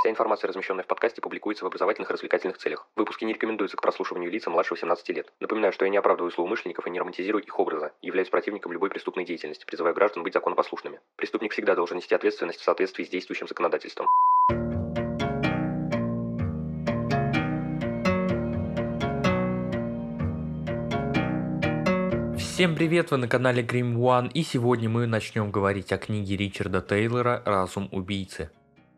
Вся информация, размещенная в подкасте, публикуется в образовательных и развлекательных целях. Выпуски не рекомендуются к прослушиванию лица младше 18 лет. Напоминаю, что я не оправдываю злоумышленников и не романтизирую их образа, являюсь противником любой преступной деятельности, призываю граждан быть законопослушными. Преступник всегда должен нести ответственность в соответствии с действующим законодательством. Всем привет, вы на канале Grim One, и сегодня мы начнем говорить о книге Ричарда Тейлора «Разум убийцы».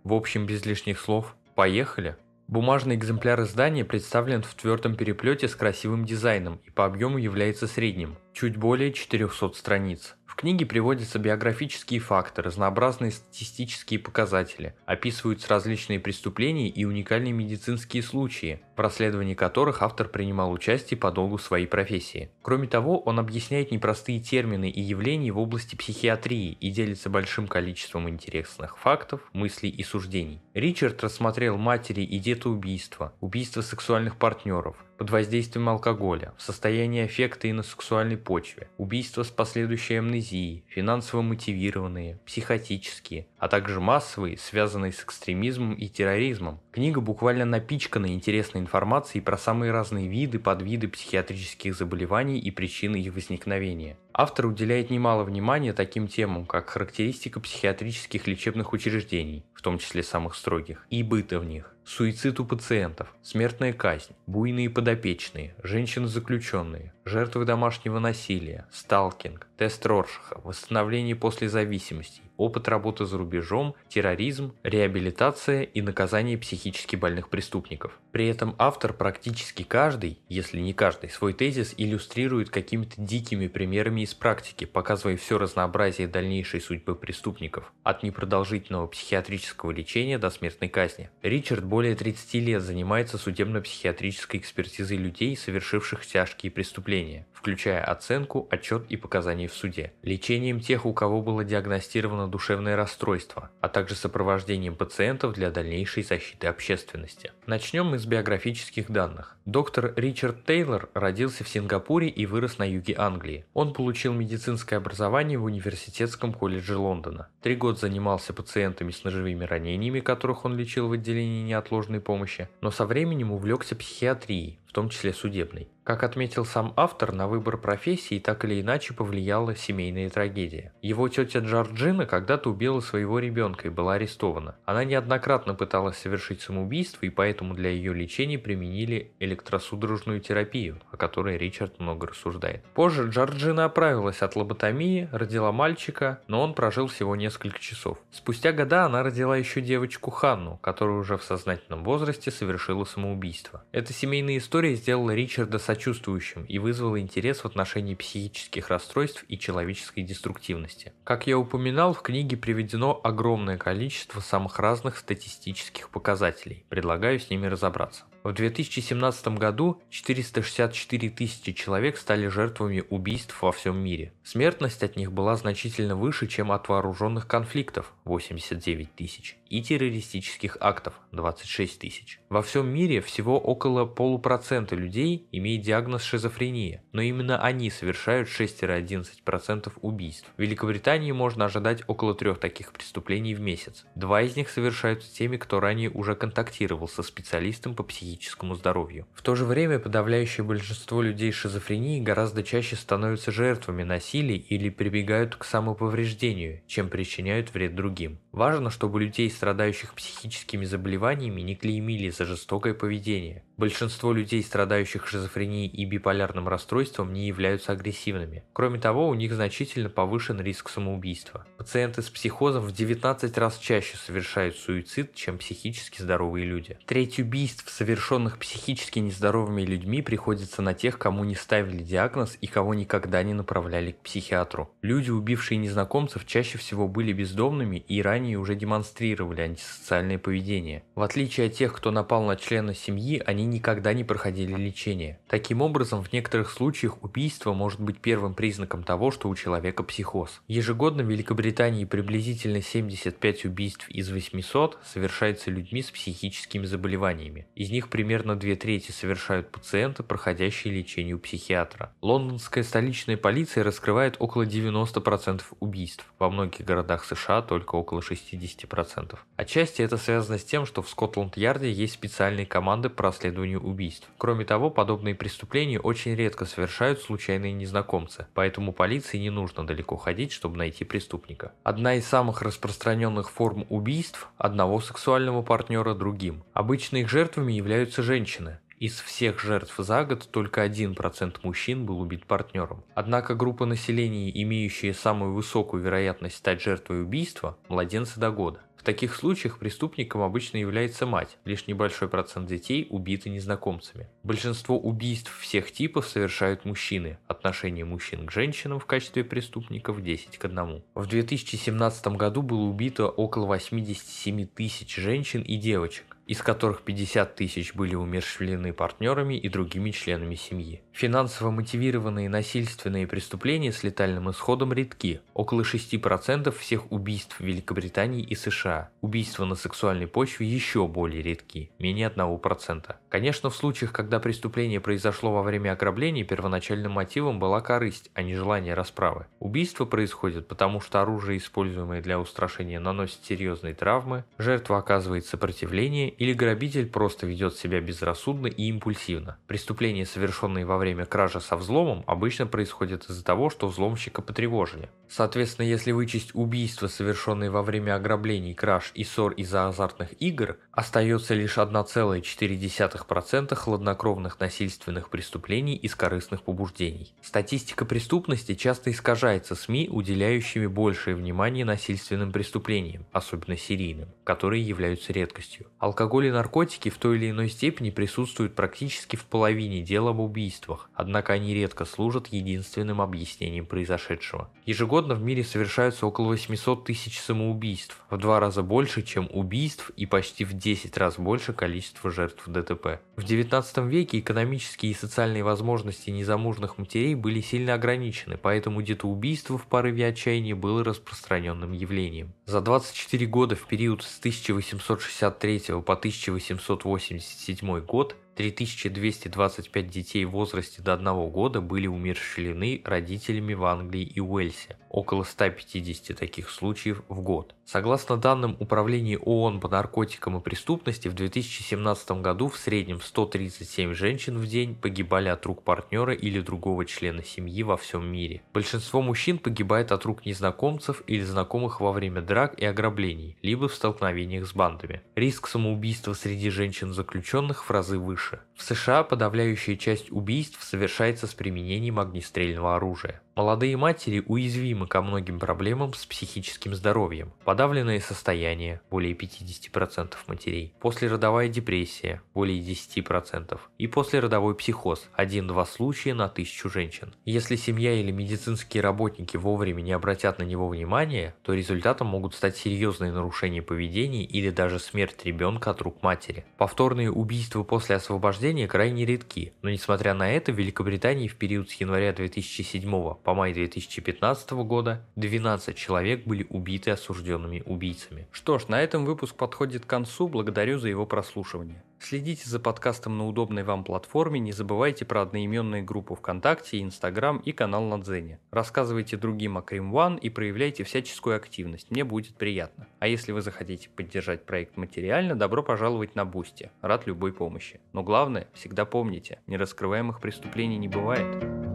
В общем, без лишних слов, поехали! Бумажный экземпляр издания представлен в твердом переплете с красивым дизайном и по объему является средним, чуть более 400 страниц. В книге приводятся биографические факты, разнообразные статистические показатели, описываются различные преступления и уникальные медицинские случаи, в расследовании которых автор принимал участие по долгу своей профессии. Кроме того, он объясняет непростые термины и явления в области психиатрии и делится большим количеством интересных фактов, мыслей и суждений. Ричард рассмотрел матери и детоубийства, убийства сексуальных партнеров, под воздействием алкоголя, в состоянии аффекта и на сексуальной почве, убийства с последующей амнезией, финансово мотивированные, психотические, а также массовые, связанные с экстремизмом и терроризмом. Книга буквально напичкана интересной информацией про самые разные виды, подвиды психиатрических заболеваний и причины их возникновения. Автор уделяет немало внимания таким темам, как характеристика психиатрических лечебных учреждений, в том числе самых строгих, и быта в них, суицид у пациентов, смертная казнь, буйные подопечные, женщины-заключенные, жертвы домашнего насилия, сталкинг, тест Роршаха, восстановление после зависимостей, опыт работы за рубежом, терроризм, реабилитация и наказание психически больных преступников. При этом автор практически каждый, если не каждый, свой тезис иллюстрирует какими-то дикими примерами из практики, показывая все разнообразие дальнейшей судьбы преступников, от непродолжительного психиатрического лечения до смертной казни. Ричард более 30 лет занимается судебно-психиатрической экспертизой людей, совершивших тяжкие преступления, включая оценку, отчет и показания в суде, лечением тех, у кого было диагностировано душевное расстройство, а также сопровождением пациентов для дальнейшей защиты общественности. Начнем мы с биографических данных. Доктор Ричард Тейлор родился в Сингапуре и вырос на юге Англии. Он получил медицинское образование в университетском колледже Лондона. Три года занимался пациентами с ножевыми ранениями, которых он лечил в отделении неотложной помощи, но со временем увлекся психиатрией, в том числе судебной. Как отметил сам автор, на выбор профессии так или иначе повлияла семейная трагедия. Его тетя Джорджина когда-то убила своего ребенка и была арестована. Она неоднократно пыталась совершить самоубийство и поэтому для ее лечения применили электросудорожную терапию, о которой Ричард много рассуждает. Позже Джорджина оправилась от лоботомии, родила мальчика, но он прожил всего несколько часов. Спустя года она родила еще девочку Ханну, которая уже в сознательном возрасте совершила самоубийство. Эта семейная история сделала Ричарда сочувствующим и вызвало интерес в отношении психических расстройств и человеческой деструктивности. Как я упоминал, в книге приведено огромное количество самых разных статистических показателей. Предлагаю с ними разобраться. В 2017 году 464 тысячи человек стали жертвами убийств во всем мире. Смертность от них была значительно выше, чем от вооруженных конфликтов – 89 тысяч, и террористических актов – 26 тысяч. Во всем мире всего около полупроцента людей имеет диагноз шизофрения, но именно они совершают 6-11% убийств. В Великобритании можно ожидать около трех таких преступлений в месяц. Два из них совершаются теми, кто ранее уже контактировал со специалистом по психиатрии психическому здоровью. В то же время подавляющее большинство людей с шизофренией гораздо чаще становятся жертвами насилия или прибегают к самоповреждению, чем причиняют вред другим. Важно, чтобы людей, страдающих психическими заболеваниями, не клеймили за жестокое поведение. Большинство людей, страдающих шизофренией и биполярным расстройством, не являются агрессивными. Кроме того, у них значительно повышен риск самоубийства. Пациенты с психозом в 19 раз чаще совершают суицид, чем психически здоровые люди. Треть убийств, совершенных психически нездоровыми людьми, приходится на тех, кому не ставили диагноз и кого никогда не направляли к психиатру. Люди, убившие незнакомцев, чаще всего были бездомными и ранее уже демонстрировали антисоциальное поведение. В отличие от тех, кто напал на члена семьи, они никогда не проходили лечение. Таким образом, в некоторых случаях убийство может быть первым признаком того, что у человека психоз. Ежегодно в Великобритании приблизительно 75 убийств из 800 совершается людьми с психическими заболеваниями. Из них примерно две трети совершают пациенты, проходящие лечение у психиатра. Лондонская столичная полиция раскрывает около 90% убийств, во многих городах США только около 60%. Отчасти это связано с тем, что в Скотланд-Ярде есть специальные команды по расследованию убийств. Кроме того, подобные преступления очень редко совершают случайные незнакомцы, поэтому полиции не нужно далеко ходить, чтобы найти преступника. Одна из самых распространенных форм убийств – одного сексуального партнера другим. Обычно их жертвами являются женщины. Из всех жертв за год только 1% мужчин был убит партнером. Однако группа населения, имеющая самую высокую вероятность стать жертвой убийства – младенцы до года. В таких случаях преступником обычно является мать, лишь небольшой процент детей убиты незнакомцами. Большинство убийств всех типов совершают мужчины, отношение мужчин к женщинам в качестве преступников 10 к 1. В 2017 году было убито около 87 тысяч женщин и девочек из которых 50 тысяч были умерщвлены партнерами и другими членами семьи. Финансово мотивированные насильственные преступления с летальным исходом редки, около 6% всех убийств в Великобритании и США. Убийства на сексуальной почве еще более редки, менее 1%. Конечно, в случаях, когда преступление произошло во время ограбления, первоначальным мотивом была корысть, а не желание расправы. Убийство происходит потому, что оружие, используемое для устрашения, наносит серьезные травмы, жертва оказывает сопротивление или грабитель просто ведет себя безрассудно и импульсивно. Преступления, совершенные во время кражи со взломом, обычно происходят из-за того, что взломщика потревожили. Соответственно, если вычесть убийства, совершенные во время ограблений, краж и ссор из-за азартных игр, остается лишь 1,4% хладнокровных насильственных преступлений из корыстных побуждений. Статистика преступности часто искажается СМИ, уделяющими большее внимание насильственным преступлениям, особенно серийным, которые являются редкостью. Алкоголь и наркотики в той или иной степени присутствуют практически в половине дел об убийствах, однако они редко служат единственным объяснением произошедшего. Ежегодно в мире совершаются около 800 тысяч самоубийств, в два раза больше, чем убийств и почти в 10 раз больше количества жертв ДТП. В 19 веке экономические и социальные возможности незамужных матерей были сильно ограничены, поэтому детоубийство в порыве отчаяния было распространенным явлением. За 24 года в период с 1863 по 1887 год 3225 детей в возрасте до 1 года были умерщвлены родителями в Англии и Уэльсе, около 150 таких случаев в год. Согласно данным Управления ООН по наркотикам и преступности, в 2017 году в среднем 137 женщин в день погибали от рук партнера или другого члена семьи во всем мире. Большинство мужчин погибает от рук незнакомцев или знакомых во время драк и ограблений, либо в столкновениях с бандами. Риск самоубийства среди женщин-заключенных в разы выше. В США подавляющая часть убийств совершается с применением огнестрельного оружия. Молодые матери уязвимы ко многим проблемам с психическим здоровьем. Подавленное состояние – более 50% матерей. Послеродовая депрессия – более 10%. И послеродовой психоз – 1-2 случая на тысячу женщин. Если семья или медицинские работники вовремя не обратят на него внимания, то результатом могут стать серьезные нарушения поведения или даже смерть ребенка от рук матери. Повторные убийства после освобождения крайне редки, но несмотря на это в Великобритании в период с января 2007 по май 2015 года 12 человек были убиты осужденными убийцами. Что ж, на этом выпуск подходит к концу, благодарю за его прослушивание. Следите за подкастом на удобной вам платформе, не забывайте про одноименные группы ВКонтакте, Инстаграм и канал на Дзене. Рассказывайте другим о Crime One и проявляйте всяческую активность, мне будет приятно. А если вы захотите поддержать проект материально, добро пожаловать на Бусти, рад любой помощи. Но главное, всегда помните, нераскрываемых преступлений не бывает.